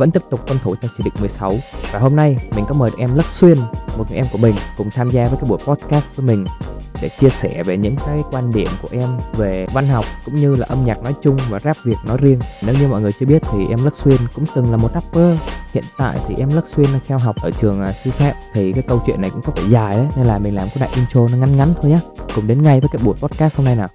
vẫn tiếp tục tuân thủ theo chỉ định 16 và hôm nay, mình có mời được em Lắc Xuyên, một người em của mình, cùng tham gia với cái buổi podcast với mình để chia sẻ về những cái quan điểm của em về văn học cũng như là âm nhạc nói chung và rap Việt nói riêng. Nếu như mọi người chưa biết thì em Lắc Xuyên cũng từng là một rapper. Hiện tại thì em Lắc Xuyên đang theo học ở trường à, sư phạm thì cái câu chuyện này cũng có vẻ dài đấy nên là mình làm cái đại intro nó ngắn ngắn thôi nhé. Cùng đến ngay với cái buổi podcast hôm nay nào.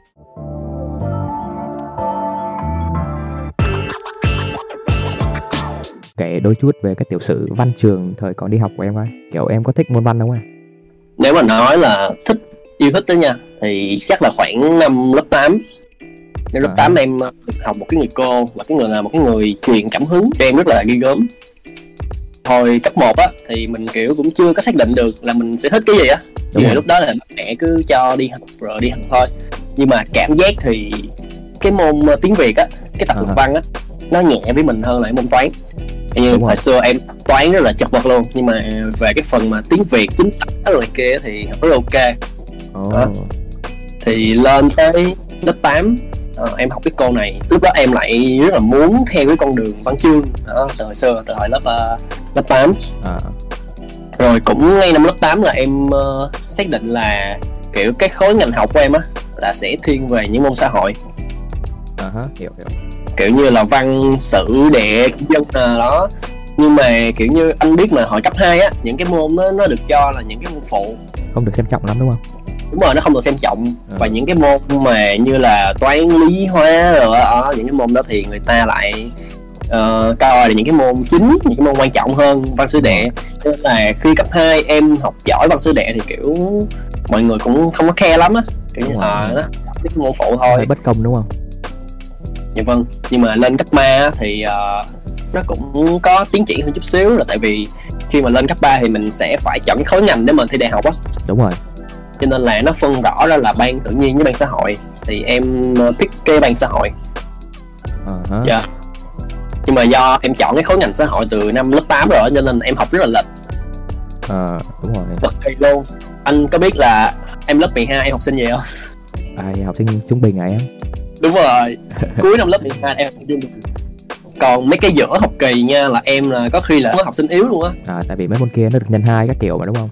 Kể đôi chút về cái tiểu sử văn trường thời còn đi học của em coi. Kiểu em có thích môn văn không ạ? Nếu mà nói là thích yêu thích đó nha thì chắc là khoảng năm lớp 8 Năm lớp À. 8 em ờ, học một cái người cô và cái người là một cái người truyền cảm hứng cho em rất là ghi gớm. Hồi cấp 1 á thì mình kiểu cũng chưa có xác định được là mình sẽ thích cái gì á. Đúng vì rồi. lúc đó là mẹ cứ cho đi học rồi đi học thôi. Nhưng mà cảm giác thì cái môn ờ, tiếng việt á cái tập À. luận văn á nó nhẹ với mình hơn là cái môn toán như Đúng hồi xưa em toán rất là chật vật luôn nhưng mà về cái phần mà tiếng việt chính tả rồi kia thì rất là ok. Ồ, Hả? thì lên tới lớp 8 ờ, em học cái cô này. Lúc đó em lại rất là muốn theo cái con đường văn chương đó, từ hồi xưa từ hồi lớp ờ, lớp 8 à, rồi cũng ngay năm lớp 8 là em ờ, xác định là kiểu cái khối ngành học của em á là sẽ thiên về những môn xã hội. À ha, hiểu hiểu kiểu như là văn sử địa dân à, đó. Nhưng mà kiểu như anh biết mà hồi cấp 2 á những cái môn nó nó được cho là những cái môn phụ. Không được xem trọng lắm đúng không? Đúng rồi nó không được xem trọng. Ừ. và những cái môn mà như là toán lý hóa rồi ở những cái môn đó thì người ta lại uh, coi là những cái môn chính những cái môn quan trọng hơn văn sử địa nên là khi cấp 2 em học giỏi văn sử địa thì kiểu mọi người cũng không có khe lắm á. Kiểu như Đúng rồi. à nó cái môn phụ thôi. Bất công đúng không dạ vâng nhưng mà lên cấp 3 á thì ờ, nó cũng có tiến triển hơn chút xíu là tại vì khi mà lên cấp 3 thì mình sẽ phải chọn khối ngành để mình thi đại học á. Đúng rồi. Cho nên là nó phân rõ ra là ban tự nhiên với ban xã hội. Thì em ờ, thích cái ban xã hội. À ha. Dạ. nhưng mà do em chọn cái khối ngành xã hội từ năm lớp 8 rồi cho nên em học rất là lệch. À, đúng rồi. Cực kỳ luôn. Anh có biết là em lớp 12 em học sinh gì không? Ai học sinh trung bình à em đúng rồi. Cuối năm lớp 12 em học trung bình. còn mấy cái giữa học kỳ nha là em là có khi là học sinh yếu luôn á. À, tại vì mấy môn kia nó được nhân hai các kiểu mà đúng không?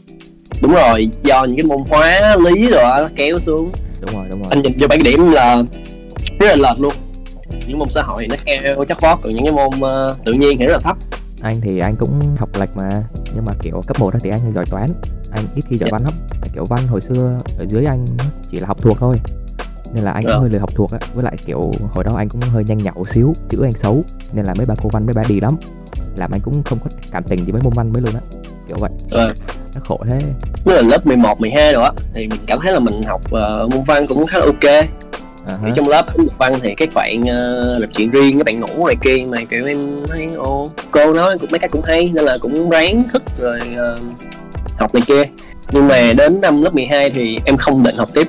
Đúng rồi do những cái môn hóa lý rồi á, nó kéo xuống. Đúng rồi đúng rồi. Anh nhìn vô bảng điểm là rất là lệch luôn. Những môn xã hội nó cao chắc vót còn những cái môn ờ, tự nhiên thì rất là thấp. Anh thì anh cũng học lệch mà nhưng mà kiểu cấp 1 thì anh giỏi toán anh ít khi giỏi Dạ. văn lắm. Kiểu văn hồi xưa ở dưới anh chỉ là học thuộc thôi nên là anh cũng Ờ. hơi lười học thuộc á với lại kiểu hồi đó anh cũng hơi nhanh nhảu xíu chữ anh xấu nên là mấy bà cô văn mấy bà đi lắm làm anh cũng không có cảm tình gì với môn văn mấy luôn á kiểu vậy Ờ. nó khổ thế Nếu là lớp 11, 12 rồi á thì mình cảm thấy là mình học ờ, môn văn cũng khá là ok Ở ha. trong lớp văn thì các bạn uh, làm chuyện riêng các bạn ngủ này kia mà kiểu em thấy ô cô nói cũng mấy cái cũng hay nên là cũng ráng thức rồi ờ, học này kia nhưng mà đến năm lớp 12 thì em không định học tiếp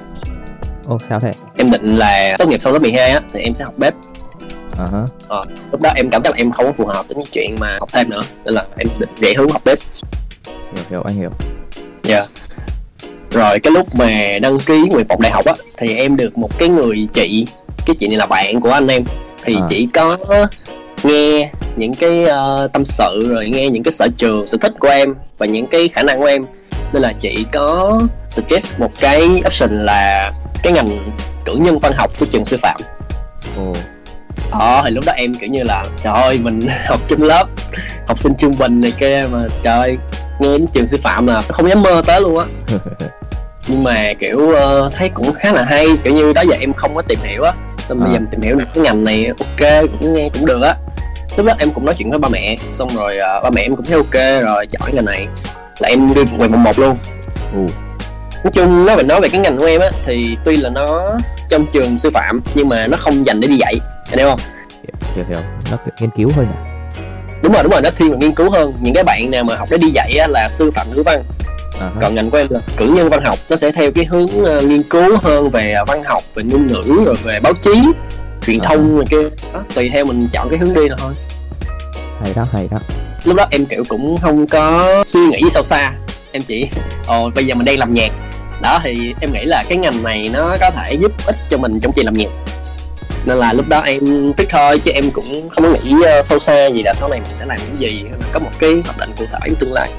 ô sao thế em định là tốt nghiệp sau lớp 12 á thì em sẽ học bếp à, ha. lúc đó em cảm thấy là em không có phù hợp với cái chuyện mà học thêm nữa nên là em định rẽ hướng học bếp hiểu hiểu anh hiểu Dạ. Rồi cái lúc mà đăng ký nguyện vọng đại học á thì em được một cái người chị, cái chị này là bạn của anh em thì À. chỉ có nghe những cái ờ, tâm sự rồi nghe những cái sở trường, sở thích của em và những cái khả năng của em nên là chị có suggest một cái option là cái ngành cử nhân văn học của trường sư phạm. Ồ. Đó thì lúc đó em kiểu như là trời ơi mình học chung lớp học sinh trung bình này kia mà trời ơi, nghe đến trường sư phạm là không dám mơ tới luôn á. Nhưng mà kiểu ờ, thấy cũng khá là hay kiểu như đó giờ em không có tìm hiểu á. Xong bây À. giờ mình tìm hiểu được cái ngành này ok cũng nghe cũng được á. Lúc đó em cũng nói chuyện với ba mẹ xong rồi ờ, ba mẹ em cũng thấy ok rồi chọn cái ngành này là em đi nguyện vọng một luôn. Ồ nói chung nói về nói về cái ngành của em á thì tuy là nó trong trường sư phạm nhưng mà nó không dành để đi dạy. Anh hiểu không? Hiểu hiểu, nó nghiên cứu hơn à đúng rồi đúng rồi. Nó thiên về nghiên cứu hơn. Những cái bạn nào mà học để đi dạy á, là sư phạm ngữ văn. Ha. còn ngành của em là cử nhân văn học. Nó sẽ theo cái hướng ờ, nghiên cứu hơn về ờ, văn học về ngôn ngữ rồi về báo chí truyền À. thông này kia. Đó, tùy theo mình chọn cái hướng đi nào thôi. Hay đó hay đó lúc đó em kiểu cũng không có suy nghĩ sâu xa. Em chỉ ồ bây giờ mình đang làm nhạc. Đó thì em nghĩ là cái ngành này nó có thể giúp ích cho mình trong chuyện làm nhạc. Nên là lúc đó em thích thôi chứ em cũng không có nghĩ uh, sâu xa gì là sau này mình sẽ làm những gì hay là có một cái hoạch định cụ thể trong tương lai.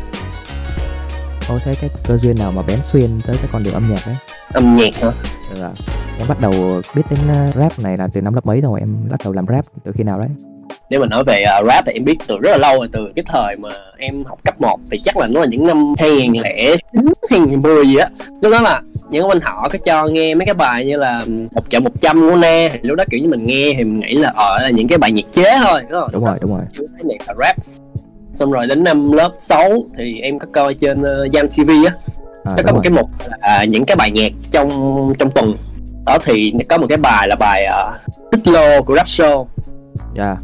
Ồ thế cái cơ duyên nào mà bén xuyên tới cái con đường âm nhạc đấy? Âm nhạc hả? Là em bắt đầu biết đến uh, rap này là từ năm lớp mấy rồi em bắt đầu làm rap từ khi nào đấy nếu mà nói về uh, rap thì em biết từ rất là lâu rồi từ cái thời mà em học cấp 1 thì chắc là nó là những năm 2009 2010 gì á. Lúc đó là những anh họ có cho nghe mấy cái bài như là một chợ một trăm của na thì lúc đó kiểu như mình nghe thì mình nghĩ là ờ là những cái bài nhạc chế thôi đúng không? Đúng rồi đúng rồi. Cái này là rap. Xong rồi đến năm lớp 6 thì em có coi trên uh, Yam TV á. À, nó có một cái mục là những cái bài nhạc trong trong tuần. Đó thì có một cái bài là bài uh, tích lô của rap show. Yeah.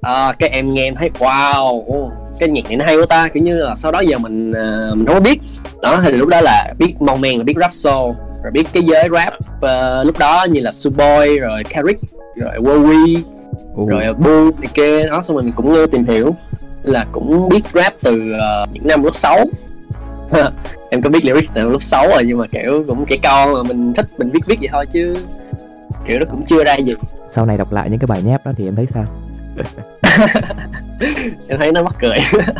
À, cái em nghe em thấy wow cái nhạc này nó hay quá ta. Kiểu như là sau đó giờ mình uh, mình không có biết. Đó thì lúc đó là biết mong men là biết rap show rồi biết cái giới rap uh, lúc đó như là Suboy rồi Carrick rồi Wowy uh. rồi Bu này kia. Đó xong rồi mình cũng tìm hiểu là cũng biết rap từ uh, những năm lớp 6 em có biết lyrics từ lớp 6 rồi nhưng mà kiểu cũng trẻ con mà mình thích mình viết viết vậy thôi chứ kiểu nó cũng chưa ra gì. Sau này đọc lại những cái bài nháp đó thì em thấy sao em thấy nó mắc cười.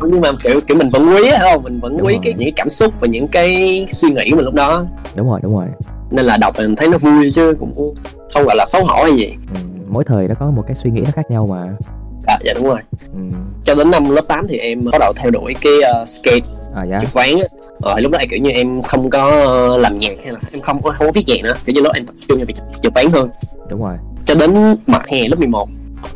Nhưng mà kiểu kiểu mình vẫn quý không? Mình vẫn đúng quý rồi. cái những cái cảm xúc và những cái suy nghĩ mình lúc đó. Đúng rồi đúng rồi. Nên là đọc mình thấy nó vui chứ cũng không gọi là xấu hổ hay gì. Ừ, mỗi thời nó có một cái suy nghĩ nó khác nhau mà. À, dạ đúng rồi. Ừ. cho đến năm lớp 8 thì em bắt đầu theo đuổi cái uh, skate à, dạ. trực ván rồi lúc đó kiểu như em không có làm nhạc hay là em không có không có viết nhạc nữa. Kiểu như lúc em tập trung vào việc trực ván hơn. Đúng rồi. Cho đến mặt hè lớp 11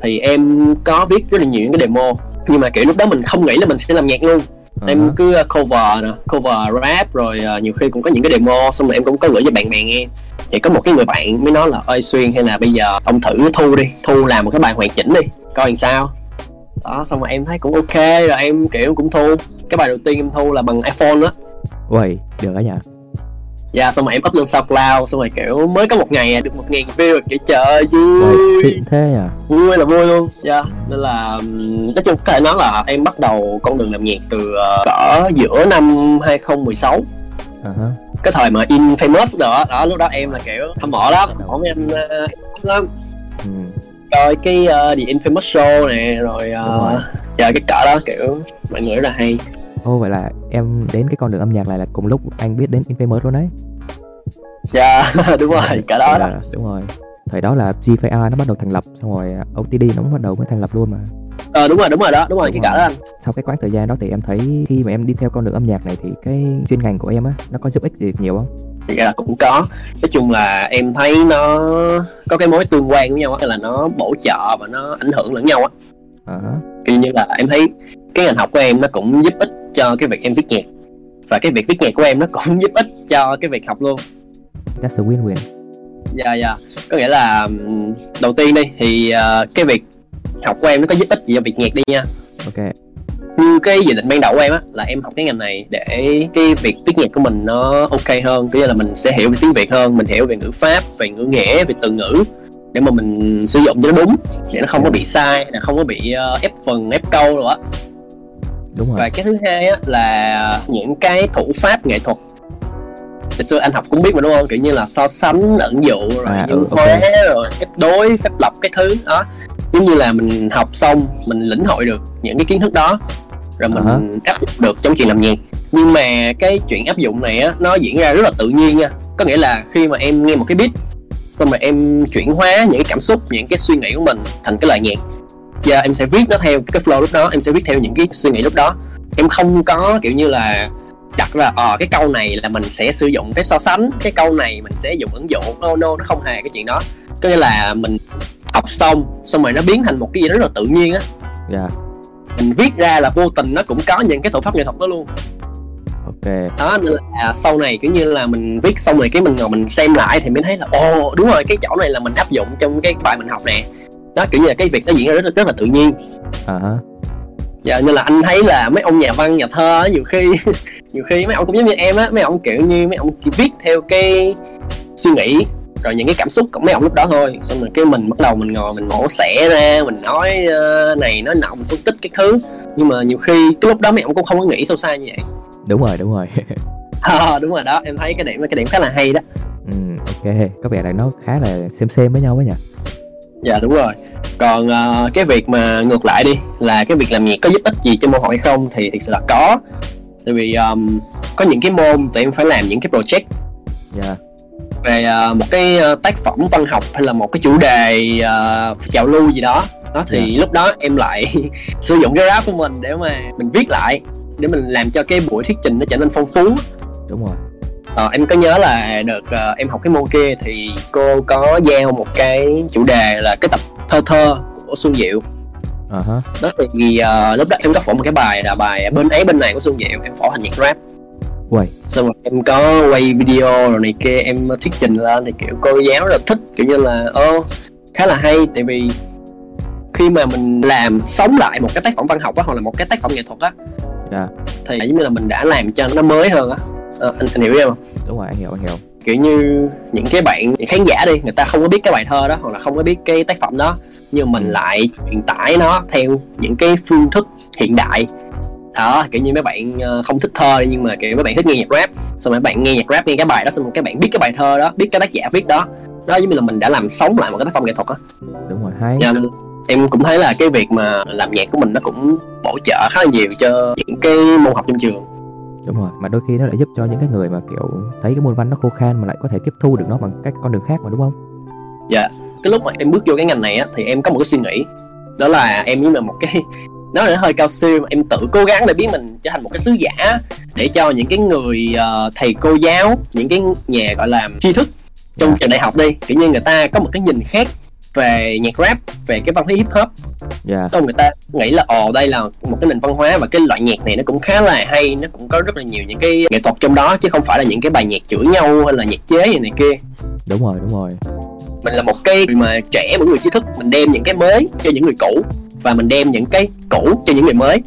thì em có viết rất là nhiều những cái demo. Nhưng mà kiểu lúc đó mình không nghĩ là mình sẽ làm nhạc luôn. Uh-huh. em cứ cover nè cover rap rồi uh, nhiều khi cũng có những cái demo xong rồi em cũng có gửi cho bạn bè nghe. Thì có một cái người bạn mới nói là ơi xuyên hay là bây giờ ông thử thu đi thu làm một cái bài hoàn chỉnh đi coi làm sao. Đó xong rồi em thấy cũng ok rồi em kiểu cũng thu. Cái bài đầu tiên em thu là bằng iphone á. Uầy, được đó nhỉ Dạ, xong rồi em up lên SoundCloud Xong rồi kiểu mới có một ngày à, được một ngàn view Kiểu trời ơi, vui. Thế à? Vui là vui luôn Dạ, yeah. nên là Nói chung có thể nói là em bắt đầu con đường làm nhạc từ uh, cỡ giữa năm 2016 uh-huh. Cái thời mà Infamous đó, đó lúc đó em là kiểu hâm mộ lắm Hâm em uh, lắm ừ. Coi cái uh, The Infamous Show này Rồi uh, giờ cái cỡ đó kiểu mọi người rất là hay Ồ vậy là em đến cái con đường âm nhạc này là cùng lúc anh biết đến Infamous luôn đấy. Dạ yeah, đúng rồi cả đó, đó. Đúng rồi. Thời đó là G5R nó bắt đầu thành lập Xong rồi OTD nó cũng bắt đầu mới thành lập luôn mà. Ờ đúng rồi đúng rồi đó đúng rồi đúng cái cả đó anh. Sau cái quãng thời gian đó thì em thấy khi mà em đi theo con đường âm nhạc này Thì cái chuyên ngành của em á nó có giúp ích gì nhiều không? Thì là cũng có. Nói chung là em thấy nó có cái mối tương quan với nhau á Là nó bổ trợ và nó ảnh hưởng lẫn nhau á. Uh-huh. Kiểu như là em thấy cái ngành học của em nó cũng giúp ích cho cái việc em viết nhạc. Và cái việc viết nhạc của em nó cũng giúp ích cho cái việc học luôn. That's a win-win. Dạ yeah, dạ. Yeah. có nghĩa là đầu tiên đi thì uh, cái việc học của em nó có giúp ích gì cho việc nhạc đi nha. Ok. Như cái dự định ban đầu của em á là em học cái ngành này để cái việc viết nhạc của mình nó ok hơn. Cứ như là mình sẽ hiểu về tiếng việt hơn mình hiểu về ngữ pháp về ngữ nghĩa về từ ngữ để mà mình sử dụng cho nó đúng để nó không có bị sai là không có bị uh, ép phần ép câu rồi á đúng rồi và cái thứ hai á là những cái thủ pháp nghệ thuật Hồi xưa anh học cũng biết mà đúng không? Kiểu như là so sánh, ẩn dụ, rồi à, nhân ừ, okay. hóa, rồi phép đối, phép lập cái thứ đó Giống như là mình học xong, mình lĩnh hội được những cái kiến thức đó Rồi mình uh-huh. áp dụng được trong chuyện làm nhạc Nhưng mà cái chuyện áp dụng này á, nó diễn ra rất là tự nhiên nha Có nghĩa là khi mà em nghe một cái beat Xong rồi em chuyển hóa những cái cảm xúc, những cái suy nghĩ của mình thành cái lời nhạc Và em sẽ viết nó theo cái flow lúc đó, em sẽ viết theo những cái suy nghĩ lúc đó. Em không có kiểu như là đặt ra ờ cái câu này là mình sẽ sử dụng phép so sánh cái câu này mình sẽ dùng ứng dụng no no nó không hề cái chuyện đó. Có nghĩa là mình học xong xong rồi nó biến thành một cái gì đó rất là tự nhiên á. Yeah. mình viết ra là vô tình nó cũng có những cái thủ pháp nghệ thuật đó luôn. Ok. Đó nên là sau này kiểu như là mình viết xong rồi cái mình ngồi mình xem lại thì mới thấy là ồ đúng rồi cái chỗ này là mình áp dụng trong cái bài mình học nè đó kiểu như là cái việc nó diễn ra rất, rất là tự nhiên. Uh-huh dạ nên là anh thấy là mấy ông nhà văn nhà thơ nhiều khi nhiều khi mấy ông cũng giống như em á mấy ông kiểu như mấy ông viết theo cái suy nghĩ rồi những cái cảm xúc của mấy ông lúc đó thôi. Xong rồi cái mình bắt đầu mình ngồi mình mổ xẻ ra mình nói uh, này nói nọ mình phân tích cái thứ. Nhưng mà nhiều khi cái lúc đó mấy ông cũng không có nghĩ sâu xa như vậy. Đúng rồi đúng rồi. À, đúng rồi đó em thấy cái điểm cái điểm khá là hay đó. Ừ. ok. Có vẻ là nó khá là xem xem với nhau ấy nhỉ dạ đúng rồi. Còn uh, cái việc mà ngược lại đi là cái việc làm nhạc có giúp ích gì cho môn học hay không thì thực sự là có. Tại vì um, có những cái môn thì em phải làm những cái project. Dạ. Về uh, một cái uh, tác phẩm văn học hay là một cái chủ đề uh, trào lưu gì đó. Đó thì Dạ. lúc đó em lại sử dụng cái rap của mình để mà mình viết lại để mình làm cho cái buổi thuyết trình nó trở nên phong phú. Đúng rồi Ờ, em có nhớ là đợt ờ, em học cái môn kia thì cô có giao một cái chủ đề là cái tập thơ thơ của Xuân Diệu. Hả đó thì ờ, lúc đó em có phổ một cái bài là bài bên ấy bên này của Xuân Diệu em phổ thành nhạc rap. Uầy. xong rồi em có quay video rồi này kia em thuyết trình lên thì kiểu cô giáo rất là thích kiểu như là ô khá là hay. Tại vì khi mà mình làm sống lại một cái tác phẩm văn học á hoặc là một cái tác phẩm nghệ thuật á Dạ. thì giống như là mình đã làm cho nó mới hơn á Ờ, anh, anh hiểu em không? Đúng rồi anh hiểu anh hiểu. Kiểu như những cái bạn những khán giả đi người ta không có biết cái bài thơ đó hoặc là không có biết cái tác phẩm đó nhưng mình lại truyền tải nó theo những cái phương thức hiện đại. Đó kiểu như mấy bạn ờ, không thích thơ nhưng mà kiểu mấy bạn thích nghe nhạc rap. Xong mấy bạn nghe nhạc rap nghe cái bài đó xong các bạn biết cái bài thơ đó biết cái tác giả viết đó. Đó giống như là mình đã làm sống lại một cái tác phẩm nghệ thuật á. Đúng rồi hay. Nên em cũng thấy là cái việc mà làm nhạc của mình nó cũng bổ trợ khá là nhiều cho những cái môn học trong trường đúng rồi mà đôi khi nó lại giúp cho những cái người mà kiểu thấy cái môn văn nó khô khan mà lại có thể tiếp thu được nó bằng cách con đường khác mà đúng không? Cái lúc mà em bước vô cái ngành này á thì em có một cái suy nghĩ. Đó là em như là một cái nó là hơi cao siêu mà em tự cố gắng để biến mình trở thành một cái sứ giả để cho những cái người ờ, thầy cô giáo những cái nhà gọi là tri thức trong trường đại học đi. Kiểu như người ta có một cái nhìn khác về nhạc rap về cái văn hóa hip hop dạ. Xong người ta nghĩ là ồ đây là một cái nền văn hóa và cái loại nhạc này nó cũng khá là hay nó cũng có rất là nhiều những cái nghệ thuật trong đó chứ không phải là những cái bài nhạc chửi nhau hay là nhạc chế gì này kia. Đúng rồi đúng rồi. Mình là một cái mà trẻ một người trí thức mình đem những cái mới cho những người cũ và mình đem những cái cũ cho những người mới.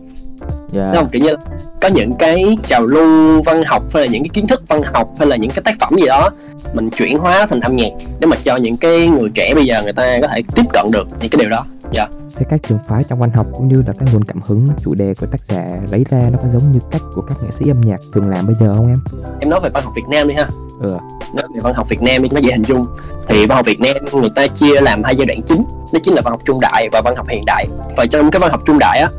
Dạ. Đúng không? Kiểu như là có những cái trào lưu văn học hay là những cái kiến thức văn học hay là những cái tác phẩm gì đó mình chuyển hóa thành âm nhạc để mà cho những cái người trẻ bây giờ người ta có thể tiếp cận được những cái điều đó thế các trường phái trong văn học cũng như là các nguồn cảm hứng chủ đề của tác giả lấy ra nó có giống như cách của các nghệ sĩ âm nhạc thường làm bây giờ không em? Em nói về văn học Việt Nam đi ha. Ừ. nói về văn học Việt Nam đi nó dễ hình dung. Thì văn học Việt Nam người ta chia làm hai giai đoạn chính đó chính là văn học trung đại và văn học hiện đại. Và trong cái văn học trung đại á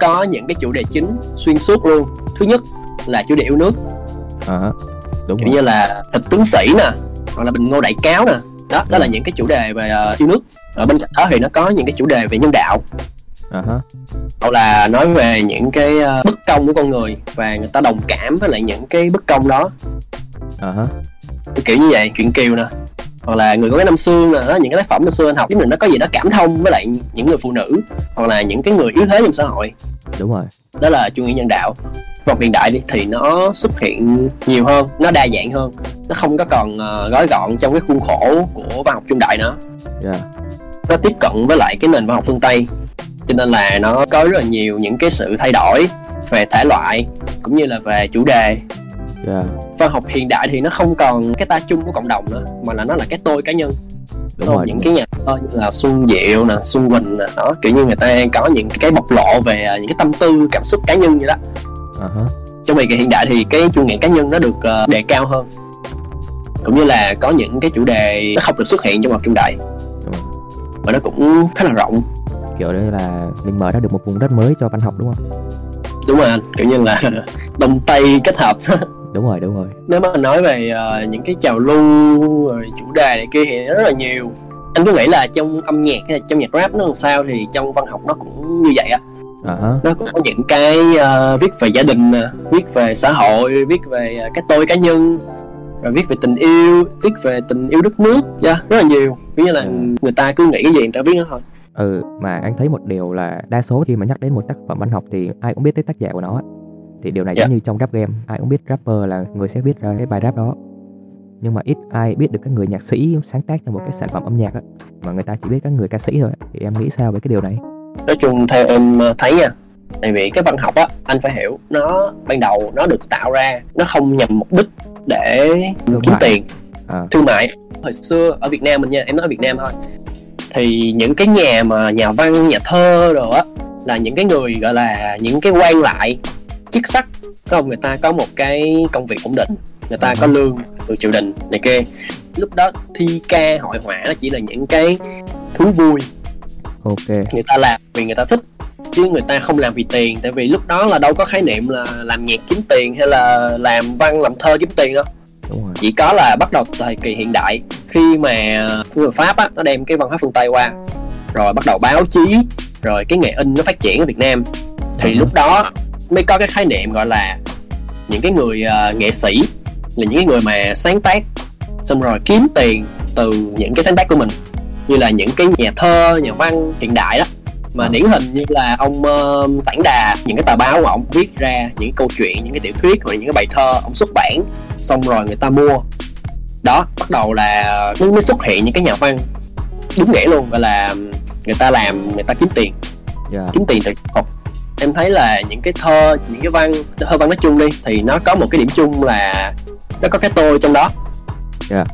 có những cái chủ đề chính xuyên suốt luôn. Thứ nhất là chủ đề yêu nước. Ờ đúng kiểu rồi. như là thịt tướng sĩ nè hoặc là bình ngô đại cáo nè đó đó là những cái chủ đề về ờ, yêu nước. Ở bên cạnh đó thì nó có những cái chủ đề về nhân đạo. Hả hoặc là nói về những cái ờ, bất công của con người và người ta đồng cảm với lại những cái bất công đó. Hả kiểu như vậy chuyện kiều nè. Hoặc là người có cái năm xương nè đó những cái tác phẩm năm xưa anh học giống như nó có gì đó cảm thông với lại những người phụ nữ hoặc là những cái người yếu thế trong xã hội. Đúng rồi. Đó là chủ nghĩa nhân đạo văn học hiện đại đi thì nó xuất hiện nhiều hơn nó đa dạng hơn. Nó không có còn ờ, gói gọn trong cái khuôn khổ của văn học trung đại nữa. Dạ. Nó tiếp cận với lại cái nền văn học phương tây. Cho nên là nó có rất là nhiều những cái sự thay đổi về thể loại cũng như là về chủ đề. Dạ. Văn học hiện đại thì nó không còn cái ta chung của cộng đồng nữa mà là nó là cái tôi cá nhân. Đúng rồi. những cái nhà thơ như là Xuân Diệu nè, Xuân Quỳnh nè, đó kiểu như người ta có những cái bộc lộ về à, những cái tâm tư, cảm xúc cá nhân vậy đó. Hả Trong việc hiện đại thì cái chủ nghĩa cá nhân nó được ờ, đề cao hơn. Cũng như là có những cái chủ đề nó không được xuất hiện trong học trung đại và nó cũng khá là rộng. kiểu đây là mình mở ra được một vùng đất mới cho văn học đúng không Đúng rồi anh, kiểu như là đông tây kết hợp. đúng rồi đúng rồi Nếu mà nói về ờ, những cái trào lưu rồi chủ đề này kia thì nó rất là nhiều. Anh cứ nghĩ là trong âm nhạc hay là trong nhạc rap nó làm sao thì trong văn học nó cũng như vậy á. ờ hả nó cũng có những cái ờ, viết về gia đình nè viết về xã hội viết về ờ, cái tôi cá nhân rồi viết về tình yêu viết về tình yêu đất nước yeah, rất là nhiều. Ví như là Ừ. người ta cứ nghĩ cái gì người ta viết nó thôi. Ừ mà anh thấy một điều là đa số khi mà nhắc đến một tác phẩm văn học thì ai cũng biết tới tác giả của nó. Thì điều này Dạ. giống như trong rap game ai cũng biết rapper là người sẽ viết ra cái bài rap đó. Nhưng mà ít ai biết được các người nhạc sĩ sáng tác cho một cái sản phẩm âm nhạc á mà người ta chỉ biết các người ca sĩ thôi thì em nghĩ sao về cái điều này nói chung theo em ờ, thấy nha tại vì cái văn học á anh phải hiểu nó ban đầu nó được tạo ra nó không nhằm mục đích để Thương kiếm mại. tiền à. thương mại. Hồi xưa ở Việt Nam mình nha em nói ở Việt Nam thôi thì những cái nhà mà nhà văn nhà thơ rồi á là những cái người gọi là những cái quan lại chức sắc có không? Người ta có một cái công việc ổn định người ta có lương được triều đình này kia. Lúc đó thi ca hội họa nó chỉ là những cái thú vui ok. Người ta làm vì người ta thích chứ người ta không làm vì tiền. Tại vì lúc đó là đâu có khái niệm là làm nhạc kiếm tiền hay là làm văn làm thơ kiếm tiền đâu. Đúng rồi. Chỉ có là bắt đầu thời kỳ hiện đại khi mà phương người pháp á nó đem cái văn hóa phương tây qua rồi bắt đầu báo chí rồi cái nghề in nó phát triển ở việt nam. Thì Ừ. lúc đó mới có cái khái niệm gọi là những cái người ờ, nghệ sĩ là những cái người mà sáng tác xong rồi kiếm tiền từ những cái sáng tác của mình như là những cái nhà thơ nhà văn hiện đại đó. Mà Ừ. điển hình như là ông uh, Tản Đà những cái tờ báo của ông viết ra những câu chuyện những cái tiểu thuyết hoặc những cái bài thơ ông xuất bản xong rồi người ta mua. Đó bắt đầu là mới, mới xuất hiện những cái nhà văn đúng nghĩa luôn gọi là người ta làm người ta kiếm tiền. Dạ. Kiếm tiền từ học em thấy là những cái thơ những cái văn thơ văn nói chung đi thì nó có một cái điểm chung là nó có cái tôi trong đó. Dạ.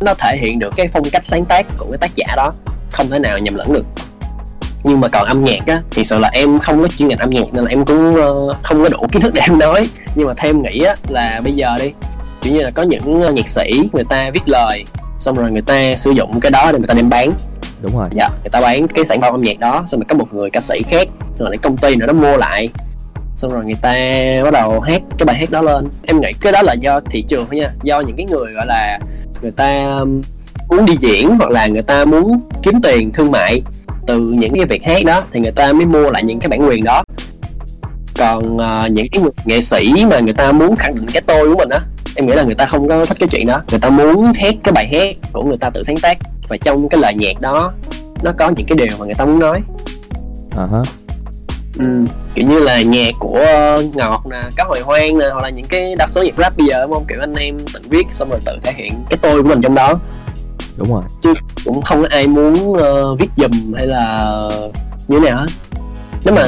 Nó thể hiện được cái phong cách sáng tác của cái tác giả đó không thể nào nhầm lẫn được. Nhưng mà còn âm nhạc á thì sự là em không có chuyên ngành âm nhạc nên là em cũng ờ, không có đủ kiến thức để em nói. Nhưng mà theo em nghĩ á là bây giờ đi kiểu như là có những ờ, nhạc sĩ người ta viết lời xong rồi người ta sử dụng cái đó để người ta đem bán. Đúng rồi. Dạ người ta bán cái sản phẩm âm nhạc đó xong rồi có một người ca sĩ khác rồi lại công ty nữa nó mua lại. Xong rồi người ta bắt đầu hát cái bài hát đó lên. Em nghĩ cái đó là do thị trường thôi nha do những cái người gọi là người ta um, muốn đi diễn hoặc là người ta muốn kiếm tiền thương mại từ những cái việc hát đó thì người ta mới mua lại những cái bản quyền đó. Còn ờ, những cái nghệ sĩ mà người ta muốn khẳng định cái tôi của mình á em nghĩ là người ta không có thích cái chuyện đó. Người ta muốn hát cái bài hát của người ta tự sáng tác và trong cái lời nhạc đó nó có những cái điều mà người ta muốn nói. Hả ừ, kiểu như là nhạc của ngọt nè cá hồi hoang nè hoặc là những cái đa số nhạc rap bây giờ đúng không? Kiểu anh em tự viết xong rồi tự thể hiện cái tôi của mình trong đó. Đúng rồi. Cũng không có ai muốn ờ, viết dùm hay là như thế nào hết. Nếu mà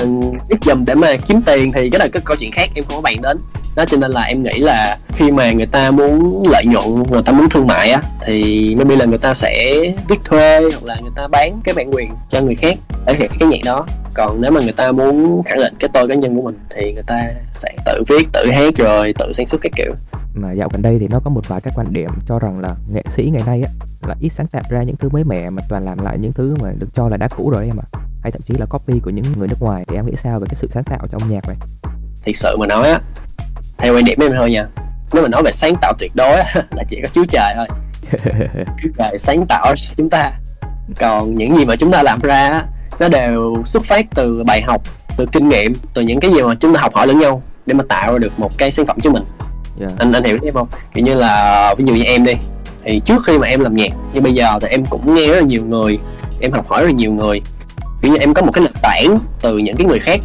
viết dùm để mà kiếm tiền thì cái là cái câu chuyện khác em không có bàn đến. Đó cho nên là em nghĩ là khi mà người ta muốn lợi nhuận người ta muốn thương mại á thì maybe là người ta sẽ viết thuê hoặc là người ta bán cái bản quyền cho người khác để hiện cái nhạc đó còn nếu mà người ta muốn khẳng định cái tôi cá nhân của mình thì người ta sẽ tự viết tự hát rồi tự sản xuất cái kiểu. Mà dạo gần đây thì nó có một vài các quan điểm cho rằng là nghệ sĩ ngày nay á là ít sáng tạo ra những thứ mới mẻ mà toàn làm lại những thứ mà được cho là đã cũ rồi em ạ. Hay thậm chí là copy của những người nước ngoài. Thì em nghĩ sao về cái sự sáng tạo trong âm nhạc này thực sự mà nói á theo quan điểm em thôi nha. Nếu mà nói về sáng tạo tuyệt đối á, là chỉ có chúa trời thôi. Chúa trời sáng tạo chúng ta. Còn những gì mà chúng ta làm ra á, nó đều xuất phát từ bài học từ kinh nghiệm từ những cái gì mà chúng ta học hỏi lẫn nhau để mà tạo ra được một cái sản phẩm cho mình. Yeah. anh anh hiểu em không? Kiểu như là ví dụ như em đi thì trước khi mà em làm nhạc như bây giờ thì em cũng nghe rất là nhiều người em học hỏi rất là nhiều người. Kiểu như em có một cái nền tảng từ những cái người khác.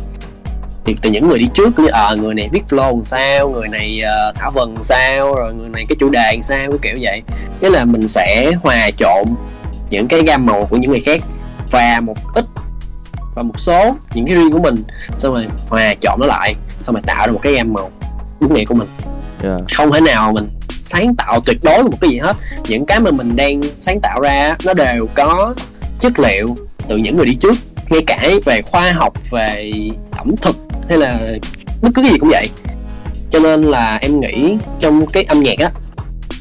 Thì từ những người đi trước kiểu như ờ người này viết flow làm sao người này ờ, thả vần làm sao rồi người này cái chủ đề làm sao cái kiểu vậy. Nghĩa là mình sẽ hòa trộn những cái gam màu của những người khác và một ít và một số những cái riêng của mình. Xong rồi hòa trộn nó lại xong rồi tạo ra một cái gam màu đúng nghĩa của mình. Yeah. không thể nào mình sáng tạo tuyệt đối một cái gì hết. Những cái mà mình đang sáng tạo ra nó đều có chất liệu từ những người đi trước. Ngay cả về khoa học về ẩm thực hay là bất cứ cái gì cũng vậy. Cho nên là em nghĩ trong cái âm nhạc á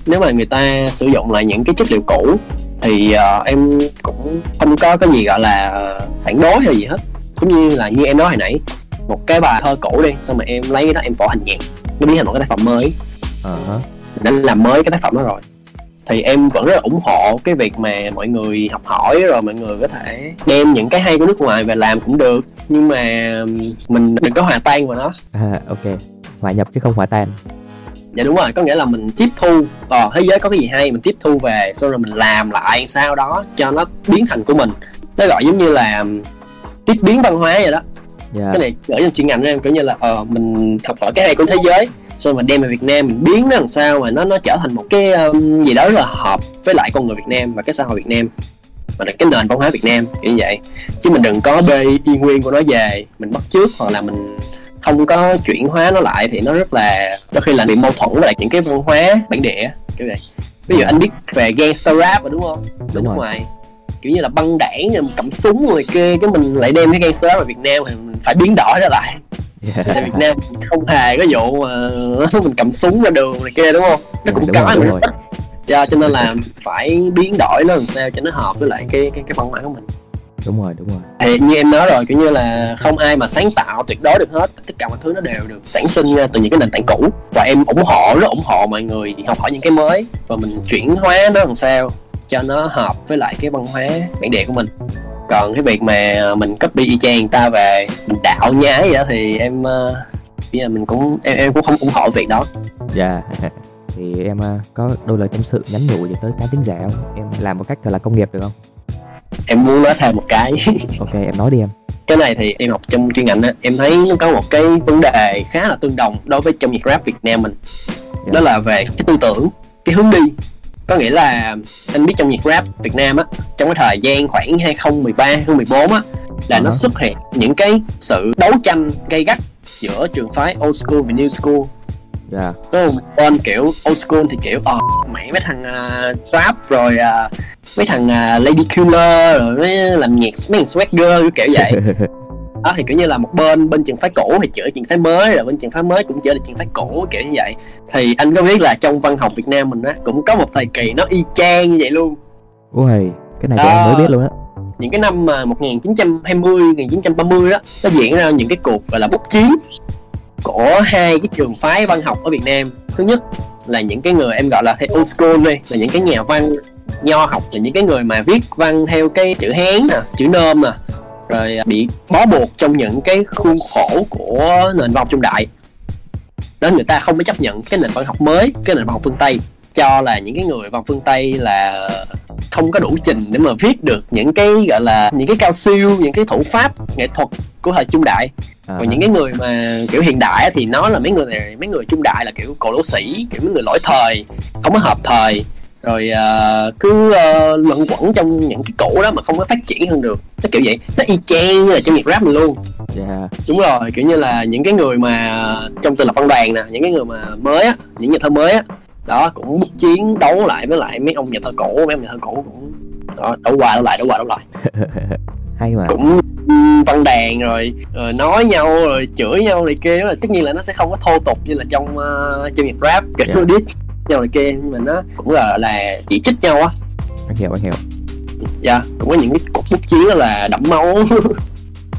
nếu mà người ta sử dụng lại những cái chất liệu cũ thì ờ, em cũng không có cái gì gọi là phản đối hay gì hết. Giống như là như em nói hồi nãy một cái bài thơ cũ đi xong rồi em lấy cái đó em phổ hành nhạc. Nó biến thành một cái tác phẩm mới. Hả. đã làm mới cái tác phẩm đó rồi. Thì em vẫn rất là ủng hộ cái việc mà mọi người học hỏi rồi mọi người có thể đem những cái hay của nước ngoài về làm cũng được. Nhưng mà mình đừng có hòa tan vào nó. À, ok. Hòa nhập chứ không hòa tan dạ đúng rồi có nghĩa là mình tiếp thu ờ thế giới có cái gì hay mình tiếp thu về xong rồi mình làm lại sau đó cho nó biến thành của mình. Nó gọi giống như là tiếp biến văn hóa vậy đó. Yeah. cái này ở trong chuyên ngành của em kiểu như là ờ mình học hỏi cái hay của thế giới xong mình đem về Việt Nam mình biến nó làm sao mà nó nó trở thành một cái um, gì đó rất là hợp với lại con người Việt Nam và cái xã hội Việt Nam. Và là cái nền văn hóa Việt Nam kiểu như vậy. Chứ mình đừng có bê y nguyên của nó về mình bắt chước hoặc là mình không có chuyển hóa nó lại thì nó rất là đôi khi là bị mâu thuẫn với lại những cái văn hóa bản địa kiểu vậy. Ví dụ anh biết về gangster rap rồi đúng không? Đúng nước rồi. ngoài. Kiểu như là băng đảng rồi cầm súng rồi kia cái mình lại đem cái gangster rap vào Việt Nam thì mình phải biến đổi nó lại. Yeah. tại Việt Nam không hề có vụ mà mình cầm súng ra đường này kia đúng không? Nó cũng có rồi, Dạ, cho nên là phải biến đổi nó làm sao cho nó hợp với lại cái cái cái văn hóa của mình đúng rồi đúng rồi. Thì như em nói rồi kiểu như là không ai mà sáng tạo tuyệt đối được hết tất cả mọi thứ nó đều được sản sinh ra từ những cái nền tảng cũ. Và em ủng hộ rất ủng hộ mọi người học hỏi những cái mới và mình chuyển hóa nó làm sao cho nó hợp với lại cái văn hóa bản địa của mình. Còn cái việc mà mình copy y chang người ta về mình đạo nhái vậy đó thì em bây giờ mình cũng em, em cũng không ủng hộ việc đó. Dạ yeah. thì em có đôi lời tâm sự nhắn nhủ gì tới cá tính giả không? Em làm một cách thật là công nghiệp được không em muốn nói thêm một cái. Ok em nói đi em. Cái này thì em học trong chuyên ngành á em thấy nó có một cái vấn đề khá là tương đồng đối với trong nhạc rap Việt Nam mình. Yeah. đó là về cái tư tưởng cái hướng đi. Có nghĩa là anh biết trong nhạc rap Việt Nam á trong cái thời gian khoảng 2013 2014 á là uh-huh. nó xuất hiện những cái sự đấu tranh gay gắt giữa trường phái old school và new school dạ. Yeah. bên kiểu old school thì kiểu ờ oh, mày mấy thằng uh, rap rồi uh, mấy thằng uh, lady killer rồi mấy làm nhạc mấy thằng swagger kiểu vậy. Đó thì kiểu như là một bên bên trường phái cũ thì chữa trường phái mới rồi bên trường phái mới cũng chữa được trường phái cũ kiểu như vậy. Thì anh có biết là trong văn học Việt Nam mình á cũng có một thời kỳ nó y chang như vậy luôn. Ui cái này thì em mới biết luôn á. Những cái năm mà 1920 1930 đó nó diễn ra những cái cuộc gọi là bút chiến của hai cái trường phái văn học ở Việt Nam. Thứ nhất là những cái người em gọi là theo old school đi, là những cái nhà văn nho học, là những cái người mà viết văn theo cái chữ hán nè, chữ nôm nè, rồi à, bị bó buộc trong những cái khuôn khổ của nền văn học trung đại. Nên người ta không có chấp nhận cái nền văn học mới, cái nền văn học phương tây, cho là những cái người văn phương tây là không có đủ trình để mà viết được những cái gọi là những cái cao siêu những cái thủ pháp nghệ thuật của thời trung đại à. còn những cái người mà kiểu hiện đại thì nó là mấy người này mấy người trung đại là kiểu cổ lỗ sĩ kiểu mấy người lỗi thời không có hợp thời rồi uh, cứ uh, luẩn quẩn trong những cái cũ đó mà không có phát triển hơn được nó kiểu vậy nó y chang như là trong nhạc rap mình luôn yeah. đúng rồi kiểu như là những cái người mà trong tư lập văn đoàn nè những cái người mà mới á những nhà thơ mới á đó cũng chiến đấu lại với lại mấy ông nhà thơ cũ mấy ông nhà thơ cũ cũng đó, đấu qua đấu lại đấu qua đấu lại. Hay mà. Cũng văn đàn rồi, rồi nói nhau rồi chửi nhau này kia là tất nhiên là nó sẽ không có thô tục như là trong uh, trong nhạc rap cái yeah. diss nhau này kia nhưng mà nó cũng là là chỉ trích nhau á. Anh hiểu anh hiểu. Dạ yeah, cũng có những cái cuộc bút chiến là đẫm máu.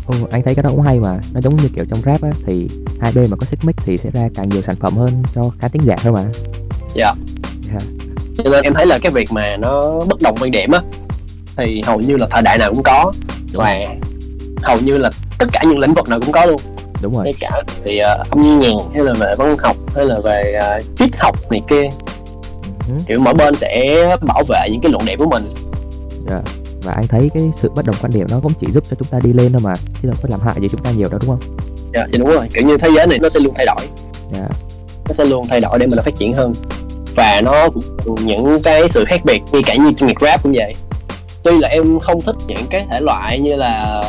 Ừ, anh thấy cái đó cũng hay mà. Nó giống như kiểu trong rap á thì hai bên mà có xích mích thì sẽ ra càng nhiều sản phẩm hơn cho khán thính giả thôi mà dạ yeah. cho nên em thấy là cái việc mà nó bất đồng quan điểm á thì hầu như là thời đại nào cũng có và hầu như là tất cả những lĩnh vực nào cũng có luôn đúng rồi ngay cả thì uh, âm nhạc hay là về văn học hay là về uh, triết học này kia uh-huh. kiểu mỗi bên sẽ bảo vệ những cái luận điểm của mình yeah. Dạ. và anh thấy cái sự bất đồng quan điểm nó cũng chỉ giúp cho chúng ta đi lên thôi mà chứ đâu có làm hại gì chúng ta nhiều đâu đúng không dạ yeah, đúng rồi kiểu như thế giới này nó sẽ luôn thay đổi yeah. Nó sẽ luôn thay đổi để mình phát triển hơn. Và nó những cái sự khác biệt như cả như trong nhạc rap cũng vậy. Tuy là em không thích những cái thể loại như là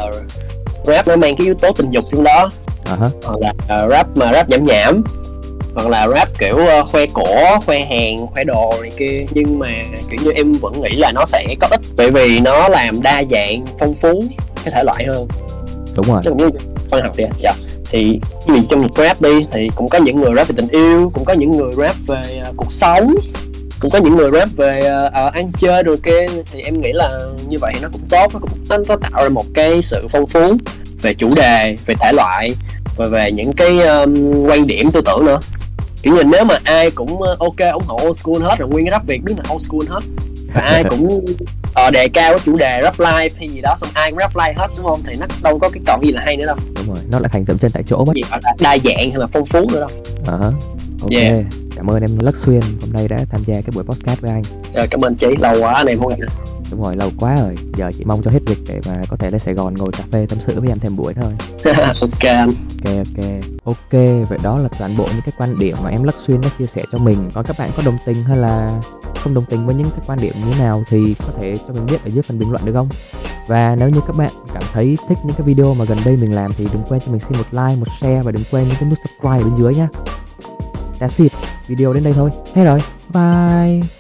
rap nó mang cái yếu tố tình dục trong đó uh-huh. hoặc là uh, rap mà rap nhảm nhảm hoặc là rap kiểu uh, khoe cổ khoe hàng khoe đồ này kia. Nhưng mà kiểu như em vẫn nghĩ là nó sẽ có ích bởi vì nó làm đa dạng phong phú cái thể loại hơn. Đúng rồi. Chứ như văn học đi dạ thì vì trong việc rap đi thì cũng có những người rap về tình yêu cũng có những người rap về uh, cuộc sống cũng có những người rap về uh, ăn chơi rồi kia. Thì em nghĩ là như vậy nó cũng tốt nó cũng nó, nó tạo ra một cái sự phong phú về chủ đề về thể loại và về những cái um, quan điểm tư tưởng nữa. Kiểu như nếu mà ai cũng ờ, ok ủng hộ old school hết rồi nguyên cái rap việt biết là old school hết và ai cũng uh, đề cao cái chủ đề rap live hay gì đó xong ai cũng rap live hết đúng không? Thì nó đâu có cái còn gì là hay nữa đâu rồi nó lại thành dậm chân tại chỗ mất. Gì gọi là đa dạng hay là phong phú nữa đâu. Uh-huh. ok. Yeah. cảm ơn em lắc xuyên hôm nay đã tham gia cái buổi podcast với anh. Rồi cảm ơn chị lâu quá anh em không gặp. Đúng rồi lâu quá rồi. Giờ chỉ mong cho hết dịch để mà có thể lên sài gòn ngồi cà phê tâm sự với em thêm buổi thôi. Ok anh. Ok ok. Ok vậy đó là toàn bộ những cái quan điểm mà em lắc xuyên đã chia sẻ cho mình. Còn các bạn có đồng tình hay là không đồng tình với những cái quan điểm như thế nào thì có thể cho mình biết ở dưới phần bình luận được không và nếu như các bạn cảm thấy thích những cái video mà gần đây mình làm thì đừng quên cho mình xin một like, một share và đừng quên những cái nút subscribe bên dưới nhá. That's it. Video đến đây thôi. Hết rồi. Bye.